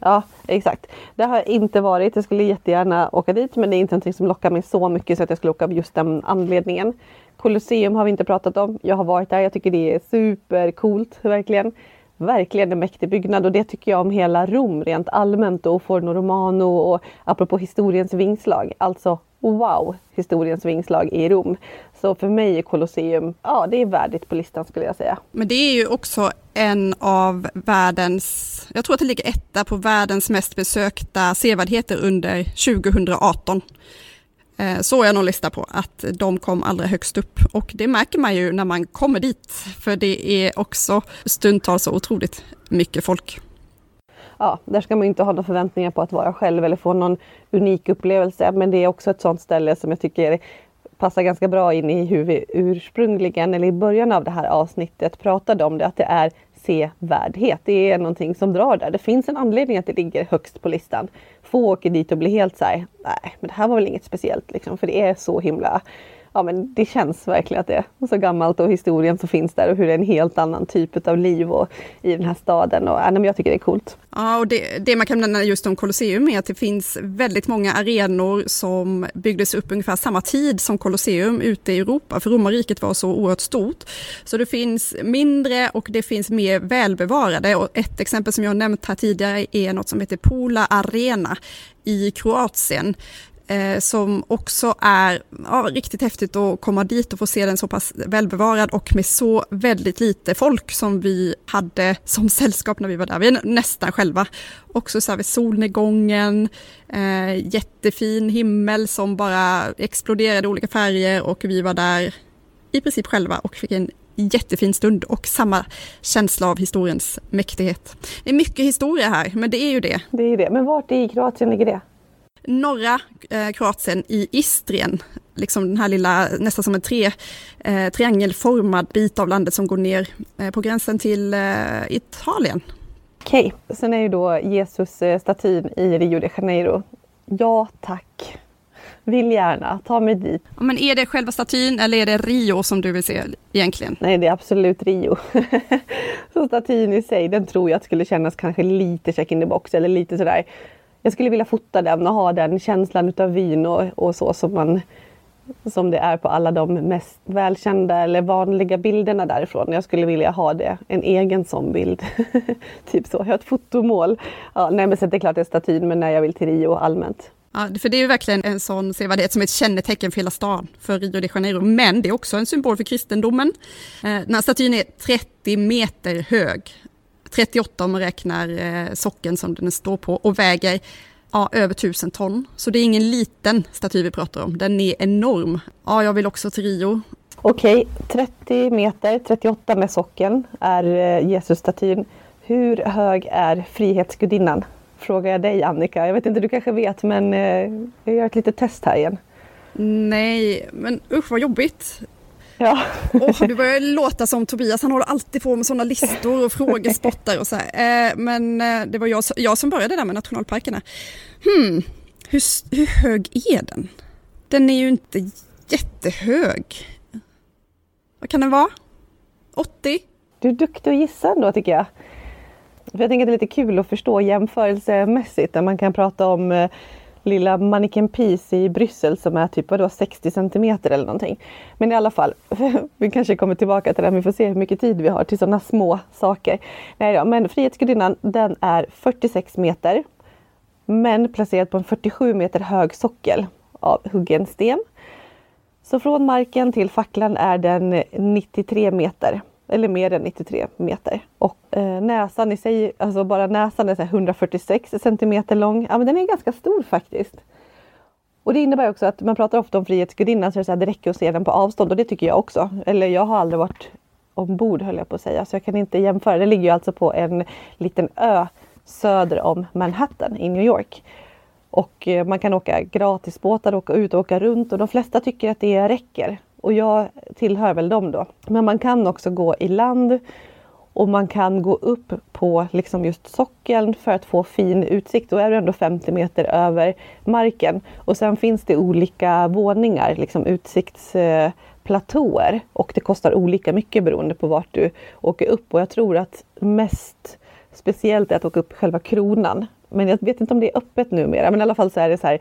Ja, exakt. Det har jag inte varit. Jag skulle jättegärna åka dit men det är inte någonting som lockar mig så mycket så att jag skulle åka av just den anledningen. Colosseum har vi inte pratat om. Jag har varit där. Jag tycker det är supercoolt, verkligen. Verkligen en mäktig byggnad och det tycker jag om hela Rom rent allmänt och Forno Romano och apropå historiens vingslag. Alltså wow, historiens vingslag i Rom. Så för mig är Colosseum, ja det är värdigt på listan skulle jag säga. Men det är ju också en av världens, jag tror att det ligger etta på världens mest besökta sevärdheter under 2018. Eh, så jag någon lista på att de kom allra högst upp och det märker man ju när man kommer dit för det är också stundtals så otroligt mycket folk ja, där ska man inte ha några förväntningar på att vara själv eller få någon unik upplevelse. Men det är också ett sånt ställe som jag tycker passar ganska bra in i hur vi ursprungligen, eller i början av det här avsnittet, pratade om det, att det är sevärdhet. Det är någonting som drar där. Det finns en anledning att det ligger högst på listan. Få åker dit och blir helt så här, nej, men det här var väl inget speciellt liksom, för det är så himla ja, men det känns verkligen att det är så gammalt och historien som finns där och hur det är en helt annan typ av liv och, i den här staden. Och, ja, men jag tycker det är coolt. Ja, och det, det man kan nämna just om Colosseum är att det finns väldigt många arenor som byggdes upp ungefär samma tid som Colosseum ute i Europa, för romarriket var så oerhört stort. Så det finns mindre och det finns mer välbevarade. Och ett exempel som jag nämnt här tidigare är något som heter Pola Arena i Kroatien eh, som också är ja, riktigt häftigt att komma dit och få se den så pass välbevarad och med så väldigt lite folk som vi hade som sällskap när vi var där. Vi är nästan själva. Också så här vid solnedgången, eh, jättefin himmel som bara exploderade i olika färger och vi var där i princip själva och fick en jättefin stund och samma känsla av historiens mäktighet. Det är mycket historia här, men det är ju det. Det är det. Men vart i Kroatien ligger det? Norra eh, Kroatien i Istrien, liksom den här lilla, nästan som en tre, eh, triangelformad bit av landet som går ner eh, på gränsen till eh, Italien. Okej, okay. sen är ju då Jesus-statyn i Rio de Janeiro. Ja tack, vill gärna, ta mig dit. Men är det själva statyn eller är det Rio som du vill se egentligen? Nej, det är absolut Rio. Så statyn i sig, den tror jag skulle kännas kanske lite check in the box eller lite sådär jag skulle vilja fota den och ha den känslan utav vin och, och så som man som det är på alla de mest välkända eller vanliga bilderna därifrån. Jag skulle vilja ha det, en egen sån bild. typ så, jag har ett fotomål. Ja, nej men så det är klart det är statyn, men när jag vill till Rio allmänt. Ja, för det är ju verkligen en sån sevärdhet som är ett kännetecken för hela stan, för Rio de Janeiro. Men det är också en symbol för kristendomen. Eh, den här statyn är 30 meter hög. 38 om man räknar eh, socken som den står på och väger ja, över 1000 ton. Så det är ingen liten staty vi pratar om, den är enorm. Ja, jag vill också till Rio. Okej, 30 meter, 38 med socken är eh, Jesusstatyn. Hur hög är Frihetsgudinnan? Frågar jag dig Annika. Jag vet inte, du kanske vet men eh, jag gör ett litet test här igen. Nej, men usch vad jobbigt. Ja. Oh, du börjar låta som Tobias, han håller alltid på med sådana listor och frågespottar och så här. Eh, men eh, det var jag, jag som började där med nationalparkerna. Hmm, hur, hur hög är den? Den är ju inte jättehög. Vad kan den vara? 80? Du är duktig att gissa ändå tycker jag. För jag tänker att det är lite kul att förstå jämförelsemässigt där man kan prata om eh, lilla Mannequin Peace i Bryssel som är typ vadå, 60 centimeter eller någonting. Men i alla fall, vi kanske kommer tillbaka till det, vi får se hur mycket tid vi har till sådana små saker. Nej då, men Frihetsgudinnan den är 46 meter men placerad på en 47 meter hög sockel av huggen sten. Så från marken till facklan är den 93 meter eller mer än 93 meter. Och eh, näsan i sig, alltså bara näsan är så 146 centimeter lång. Ja, men den är ganska stor faktiskt. Och det innebär också att man pratar ofta om Frihetsgudinnan så, det, så här, det räcker att se den på avstånd och det tycker jag också. Eller jag har aldrig varit ombord höll jag på att säga, så jag kan inte jämföra. Det ligger ju alltså på en liten ö söder om Manhattan i New York. Och eh, man kan åka gratisbåtar, åka ut och åka runt och de flesta tycker att det räcker. Och jag tillhör väl dem då. Men man kan också gå i land och man kan gå upp på liksom just sockeln för att få fin utsikt. Då är du ändå 50 meter över marken. Och sen finns det olika våningar, liksom utsiktsplatåer. Och det kostar olika mycket beroende på vart du åker upp. Och jag tror att mest speciellt är att åka upp själva kronan. Men jag vet inte om det är öppet numera. Men i alla fall så är det så här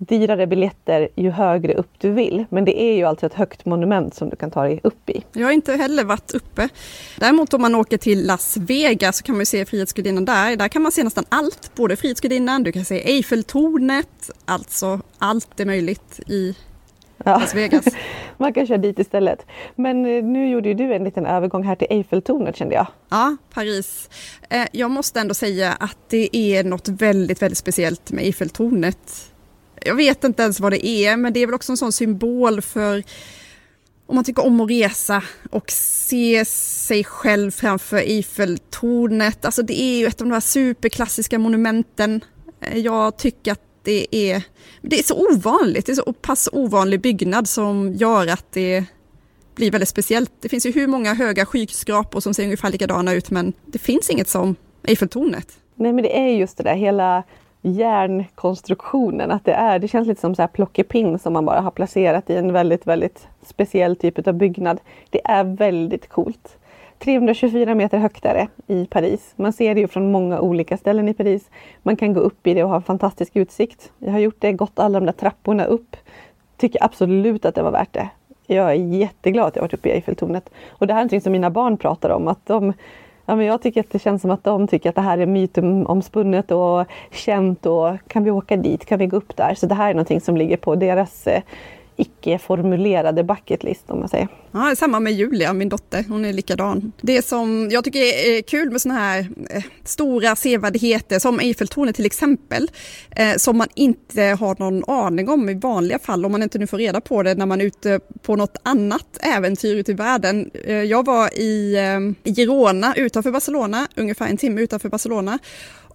dyrare biljetter ju högre upp du vill. Men det är ju alltså ett högt monument som du kan ta dig upp i. Jag har inte heller varit uppe. Däremot om man åker till Las Vegas så kan man se Frihetsgudinnan där. Där kan man se nästan allt, både Frihetsgudinnan, du kan se Eiffeltornet, alltså allt är möjligt i ja. Las Vegas. man kan köra dit istället. Men eh, nu gjorde ju du en liten övergång här till Eiffeltornet kände jag. Ja, Paris. Eh, jag måste ändå säga att det är något väldigt, väldigt speciellt med Eiffeltornet jag vet inte ens vad det är, men det är väl också en sån symbol för om man tycker om att resa och se sig själv framför Eiffeltornet. Alltså det är ju ett av de här superklassiska monumenten. Eh, jag tycker att det är, det är så ovanligt, det är så pass ovanlig byggnad som gör att det blir väldigt speciellt. Det finns ju hur många höga skyskrapor som ser ungefär likadana ut men det finns inget som Eiffeltornet. Nej men det är just det där hela järnkonstruktionen. Att det, är, det känns lite som så här plockepinn som man bara har placerat i en väldigt, väldigt speciell typ av byggnad. Det är väldigt coolt. 324 meter högt är det i Paris. Man ser det ju från många olika ställen i Paris. Man kan gå upp i det och ha en fantastisk utsikt. Jag har gjort det, gått alla de där trapporna upp. Tycker absolut att det var värt det. Jag är jätteglad att jag varit uppe i Eiffeltornet. Och det här är någonting som mina barn pratar om, att de Ja, men jag tycker att det känns som att de tycker att det här är mytomspunnet och känt och kan vi åka dit, kan vi gå upp där? Så det här är någonting som ligger på deras eh, icke-formulerade bucketlist om man säger. Ja, samma med Julia, min dotter, hon är likadan. Det som jag tycker är kul med sådana här eh, stora sevärdheter som Eiffeltornet till exempel, eh, som man inte har någon aning om i vanliga fall, om man inte nu får reda på det när man är ute på något annat äventyr ute i världen. Eh, jag var i Girona utanför Barcelona, ungefär en timme utanför Barcelona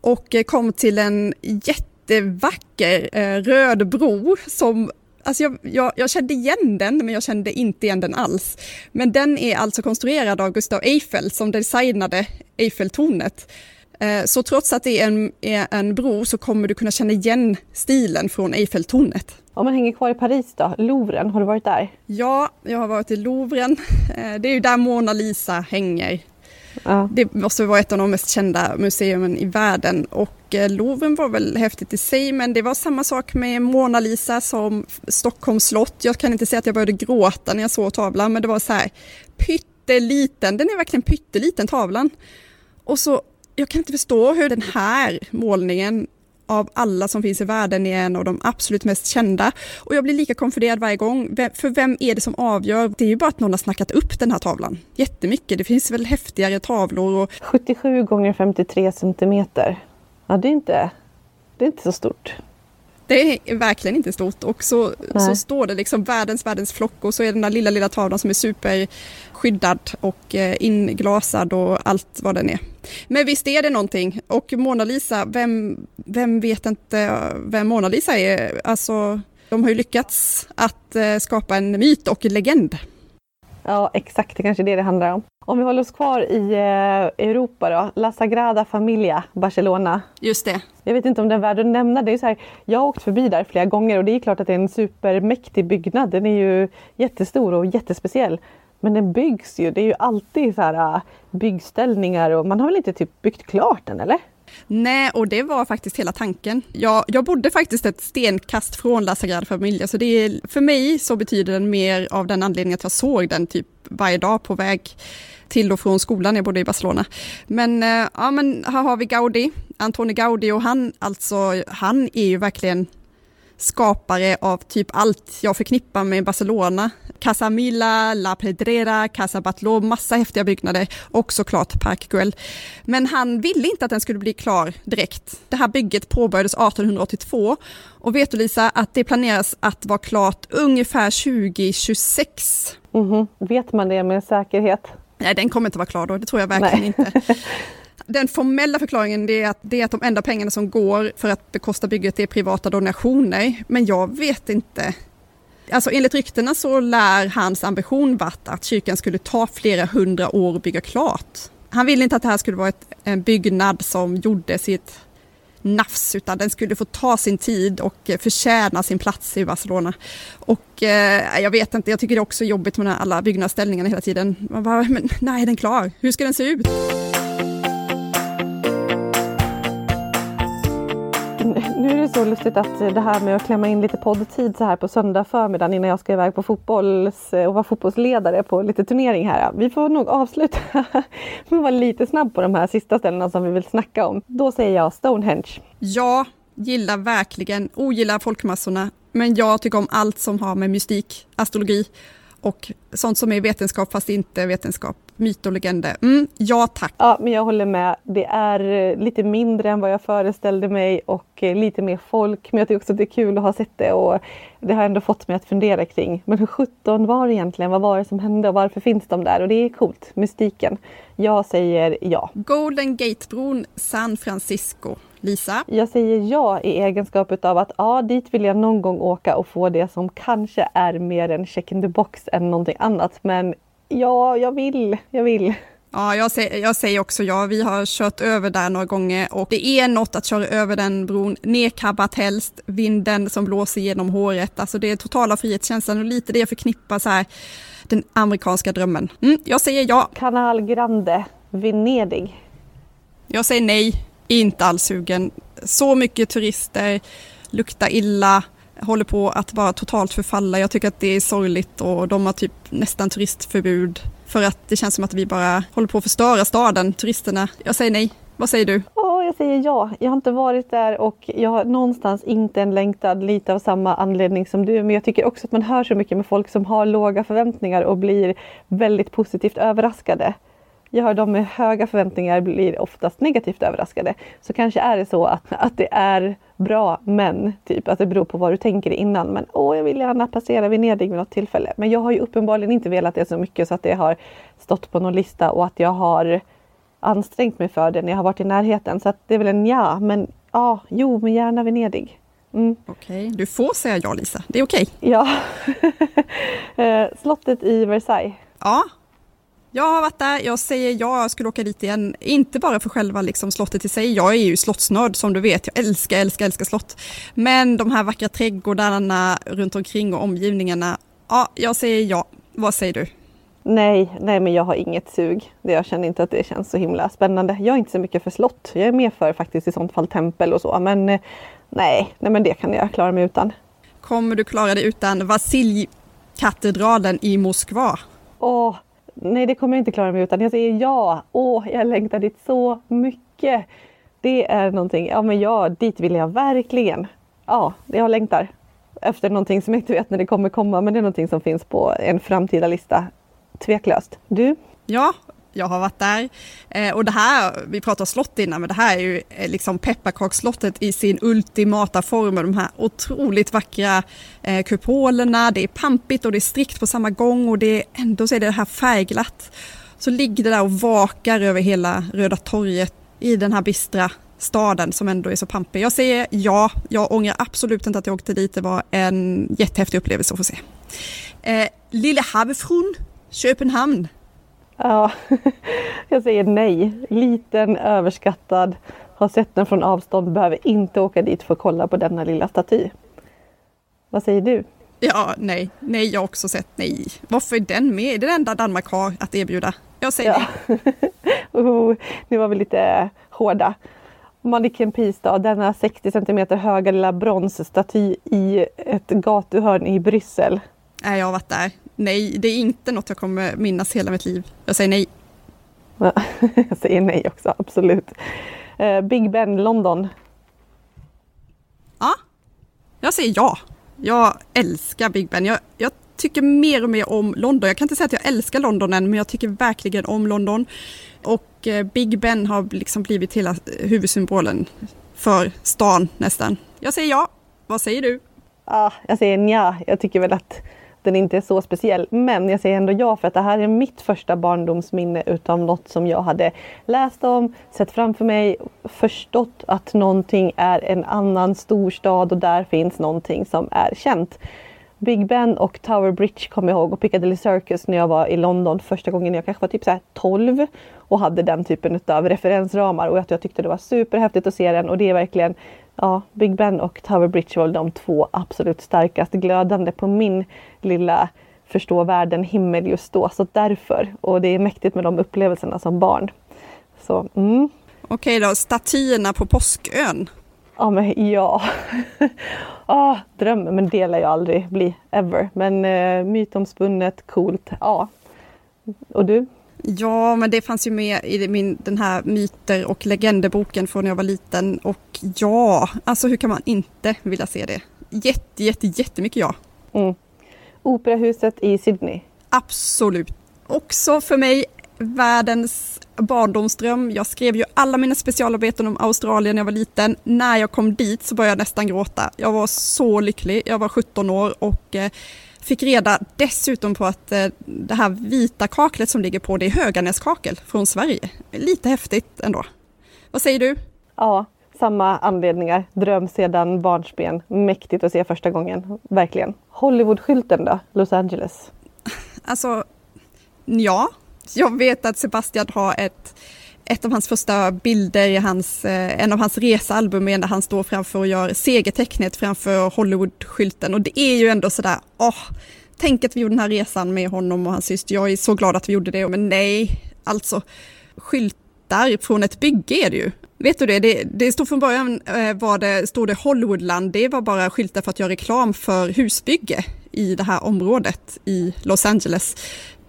och kom till en jättevacker röd bro som Alltså jag, jag, jag, kände igen den, men jag kände inte igen den alls. Men den är alltså konstruerad av Gustav Eiffel som designade Eiffeltornet. Eh, så trots att det är en, är en bro så kommer du kunna känna igen stilen från Eiffeltornet. Om man hänger kvar i Paris då, Louvren, har du varit där? Ja, jag har varit i Louvren. Eh, det är ju där Mona Lisa hänger. Ja. Det måste vara ett av de mest kända museerna i världen och eh, Louvren var väl häftigt i sig men det var samma sak med Mona Lisa som Stockholms slott. Jag kan inte säga att jag började gråta när jag såg tavlan men det var så här pytteliten, den är verkligen pytteliten tavlan. Och så, jag kan inte förstå hur den här målningen av alla som finns i världen är en av de absolut mest kända. Och jag blir lika konfunderad varje gång. För vem är det som avgör? Det är ju bara att någon har snackat upp den här tavlan jättemycket. Det finns väl häftigare tavlor. Och... 77 gånger 53 centimeter. Ja, det är inte, det är inte så stort. Det är verkligen inte stort och så, så står det liksom världens världens flock och så är den där lilla lilla tavlan som är superskyddad och eh, inglasad och allt vad den är. Men visst är det någonting och Mona Lisa, vem, vem vet inte vem Mona Lisa är? Alltså, de har ju lyckats att eh, skapa en myt och en legend. Ja, exakt. Det kanske är det det handlar om. Om vi håller oss kvar i eh, Europa då. La Sagrada Familia, Barcelona. Just det. Jag vet inte om den är värd att nämna. Det är så här, jag har åkt förbi där flera gånger och det är klart att det är en supermäktig byggnad. Den är ju jättestor och jättespeciell. Men den byggs ju. Det är ju alltid så här eh, byggställningar och man har väl inte typ byggt klart den eller? Nej, och det var faktiskt hela tanken. Jag, jag bodde faktiskt ett stenkast från La Sagrada Familia, så det är, för mig så betyder den mer av den anledningen att jag såg den typ varje dag på väg till och från skolan, jag bodde i Barcelona. Men, eh, ja, men här har vi Gaudi, Antoni Gaudi och han, alltså, han är ju verkligen skapare av typ allt jag förknippar med Barcelona. Casa Mila, La Pedrera, Casa Batlló, massa häftiga byggnader och såklart Park Güell. Men han ville inte att den skulle bli klar direkt. Det här bygget påbörjades 1882 och vet du Lisa att det planeras att vara klart ungefär 2026. Mm -hmm. Vet man det med säkerhet? Nej, den kommer inte vara klar då, det tror jag verkligen Nej. inte. Den formella förklaringen är att, det är att de enda pengarna som går för att bekosta bygget är privata donationer. Men jag vet inte. Alltså enligt ryktena så lär hans ambition varit att kyrkan skulle ta flera hundra år att bygga klart. Han ville inte att det här skulle vara ett, en byggnad som gjordes i ett nafs, utan den skulle få ta sin tid och eh, förtjäna sin plats i Barcelona. Och eh, jag vet inte, jag tycker det är också jobbigt med alla byggnadsställningarna hela tiden. Man bara, men när är den klar? Hur ska den se ut? Nu är det så lustigt att det här med att klämma in lite poddtid så här på söndag förmiddagen innan jag ska iväg på fotbolls eh, och vara fotbollsledare på lite turnering här. Vi får nog avsluta med att vara lite snabb på de här sista ställena som vi vill snacka om. Då säger jag Stonehenge. Ja, gillar verkligen, ogillar folkmassorna, men jag tycker om allt som har med mystik, astrologi och sånt som är vetenskap fast inte vetenskap myt och legender. Mm, ja tack. Ja, men jag håller med. Det är eh, lite mindre än vad jag föreställde mig och eh, lite mer folk. Men jag tycker också att det är kul att ha sett det och det har ändå fått mig att fundera kring. Men hur sjutton var det egentligen? Vad var det som hände och varför finns de där? Och det är coolt, mystiken. Jag säger ja. Golden Gate-bron, San Francisco. Lisa? Jag säger ja i egenskap av att ja, dit vill jag någon gång åka och få det som kanske är mer en check in the box än någonting annat. Men Ja, jag vill. Jag vill. Ja, jag säger, jag säger också ja. Vi har kört över där några gånger och det är något att köra över den bron. Nedkabbat helst, vinden som blåser genom håret. Alltså det är totala frihetskänslan och lite det jag förknippar så här, den amerikanska drömmen. Mm, jag säger ja. Canal Grande, Venedig. Jag säger nej, inte alls sugen. Så mycket turister, luktar illa, håller på att bara totalt förfalla. Jag tycker att det är sorgligt och de har typ nästan turistförbud för att det känns som att vi bara håller på att förstöra staden, turisterna. Jag säger nej. Vad säger du? Oh, jag säger ja. Jag har inte varit där och jag har någonstans inte en längtad lite av samma anledning som du. Men jag tycker också att man hör så mycket med folk som har låga förväntningar och blir väldigt positivt överraskade. Jag hör de med höga förväntningar blir oftast negativt överraskade. Så kanske är det så att, att det är bra men typ att det beror på vad du tänker innan. Men åh, jag vill gärna passera Venedig vid något tillfälle. Men jag har ju uppenbarligen inte velat det så mycket så att det har stått på någon lista och att jag har ansträngt mig för det när jag har varit i närheten. Så att det är väl en ja, men ja, jo, men gärna Venedig. Mm. Okej, okay. du får säga ja Lisa, det är okej. Okay. Ja. Eh, slottet i Versailles. Ja, jag har varit där, jag säger ja, jag skulle åka dit igen. Inte bara för själva liksom slottet i sig, jag är ju slottsnörd som du vet, jag älskar, älskar, älskar slott. Men de här vackra trädgårdarna runt omkring och omgivningarna, ja, jag säger ja. Vad säger du? Nej, nej men jag har inget sug. Jag känner inte att det känns så himla spännande. Jag är inte så mycket för slott. Jag är mer för faktiskt i sånt fall tempel och så. Men eh, nej, nej men det kan jag klara mig utan. Kommer du klara dig utan Vasiljkatedralen i Moskva? Åh, nej det kommer jag inte klara mig utan. Jag säger ja. Åh, jag längtar dit så mycket. Det är någonting, ja men ja, dit vill jag verkligen. Ja, jag längtar efter någonting som jag inte vet när det kommer komma, men det är någonting som finns på en framtida lista. Tveklöst. Du? Ja, jag har varit där. Eh, och det här, vi pratade slott innan, men det här är ju eh, liksom pepparkaksslottet i sin ultimata form. De här otroligt vackra eh, kupolerna, det är pampigt och det är strikt på samma gång och det är ändå så är det här färgglatt. Så ligger det där och vakar över hela Röda torget i den här bistra staden som ändå är så pampig. Jag säger ja, jag ångrar absolut inte att jag åkte dit. Det var en jättehäftig upplevelse att få se. Eh, Lille Havfrun, Köpenhamn. Ja, jag säger nej. Liten, överskattad, har sett den från avstånd, behöver inte åka dit för att kolla på denna lilla staty. Vad säger du? Ja, nej, nej, jag har också sett nej. Varför är den med? Det är det enda Danmark har att erbjuda. Jag säger ja. nej. oh, nu var vi lite hårda. Manneken Pistad, denna 60 cm höga lilla bronsstaty i ett gatuhörn i Bryssel. Nej, jag har varit där. Nej, det är inte något jag kommer minnas hela mitt liv. Jag säger nej. jag säger nej också, absolut. Uh, Big Ben, London. Ja, jag säger ja. Jag älskar Big Ben. Jag, jag tycker mer och mer om London. Jag kan inte säga att jag älskar London än, men jag tycker verkligen om London. Och eh, Big Ben har liksom blivit hela huvudsymbolen för stan nästan. Jag säger ja. Vad säger du? Ah, jag säger ja. Jag tycker väl att den inte är så speciell. Men jag säger ändå ja för att det här är mitt första barndomsminne utav något som jag hade läst om, sett framför mig, förstått att någonting är en annan storstad och där finns någonting som är känt. Big Ben och Tower Bridge kommer jag ihåg och Piccadilly Circus när jag var i London första gången. Jag kanske var typ så 12 och hade den typen av referensramar och jag tyckte det var superhäftigt att se den och det är verkligen ja, Big Ben och Tower Bridge var de två absolut starkast glödande på min lilla förstå världen himmel just då. Så därför. Och det är mäktigt med de upplevelserna som barn. Så, mm. Okej då, statyerna på Påskön. Ja, men ja. ah, drömmen, men det lär jag aldrig bli, ever. Men eh, mytomspunnet, coolt, ja. Och du? Ja, men det fanns ju med i min, den här myter och legenderboken från när jag var liten. Och ja, alltså hur kan man inte vilja se det? Jätte, jätte, jättemycket ja. Mm. Operahuset i Sydney. Absolut. Också för mig världens barndomsdröm. Jag skrev ju alla mina specialarbeten om Australien när jag var liten. När jag kom dit så började jag nästan gråta. Jag var så lycklig. Jag var 17 år och eh, fick reda dessutom på att eh, det här vita kaklet som ligger på det är Höganäskakel från Sverige. Lite häftigt ändå. Vad säger du? Ja, samma anledningar. Dröm sedan barnsben. Mäktigt att se första gången. Verkligen. Hollywoodskylten då? Los Angeles? Alltså, ja, jag vet att Sebastian har ett, ett av hans första bilder i hans, eh, en av hans resealbum är när han står framför och gör segertecknet framför Hollywood-skylten. och det är ju ändå sådär, åh, tänk att vi gjorde den här resan med honom och hans syster, jag är så glad att vi gjorde det, men nej, alltså skyltar från ett bygge är det ju. Vet du det, det, det stod från början eh, var det, stod det Hollywoodland, det var bara skyltar för att göra reklam för husbygge i det här området i Los Angeles.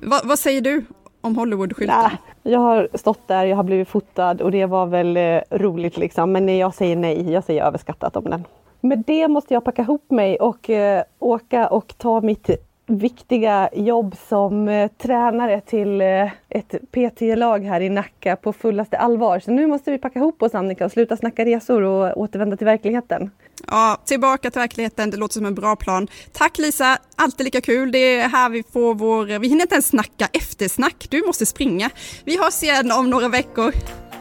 Va, vad säger du om Hollywoodskylten? Ja, jag har stått där, jag har blivit fotad och det var väl eh, roligt liksom. Men jag säger nej, jag säger överskattat om den. Med det måste jag packa ihop mig och eh, åka och ta mitt viktiga jobb som eh, tränare till eh, ett PT-lag här i Nacka på fullaste allvar. Så nu måste vi packa ihop oss Annika och sluta snacka resor och återvända till verkligheten. Ja, tillbaka till verkligheten, det låter som en bra plan. Tack Lisa, alltid lika kul. Det är här vi får vår, vi hinner inte ens snacka eftersnack, du måste springa. Vi hörs igen om några veckor.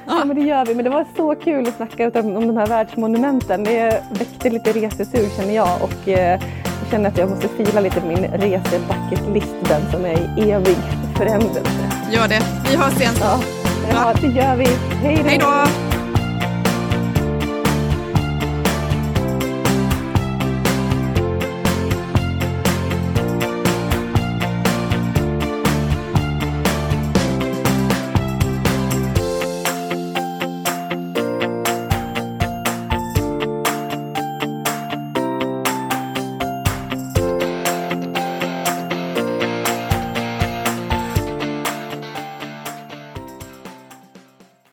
Ja, men det gör vi. Men det var så kul att snacka om, om de här världsmonumenten. Det väckte lite resesug känner jag och eh, jag känner att jag måste fila lite på min resebucketlist, den som är i evig förändring. Gör det. Vi hörs igen. Ja, ja det gör vi. Hej då!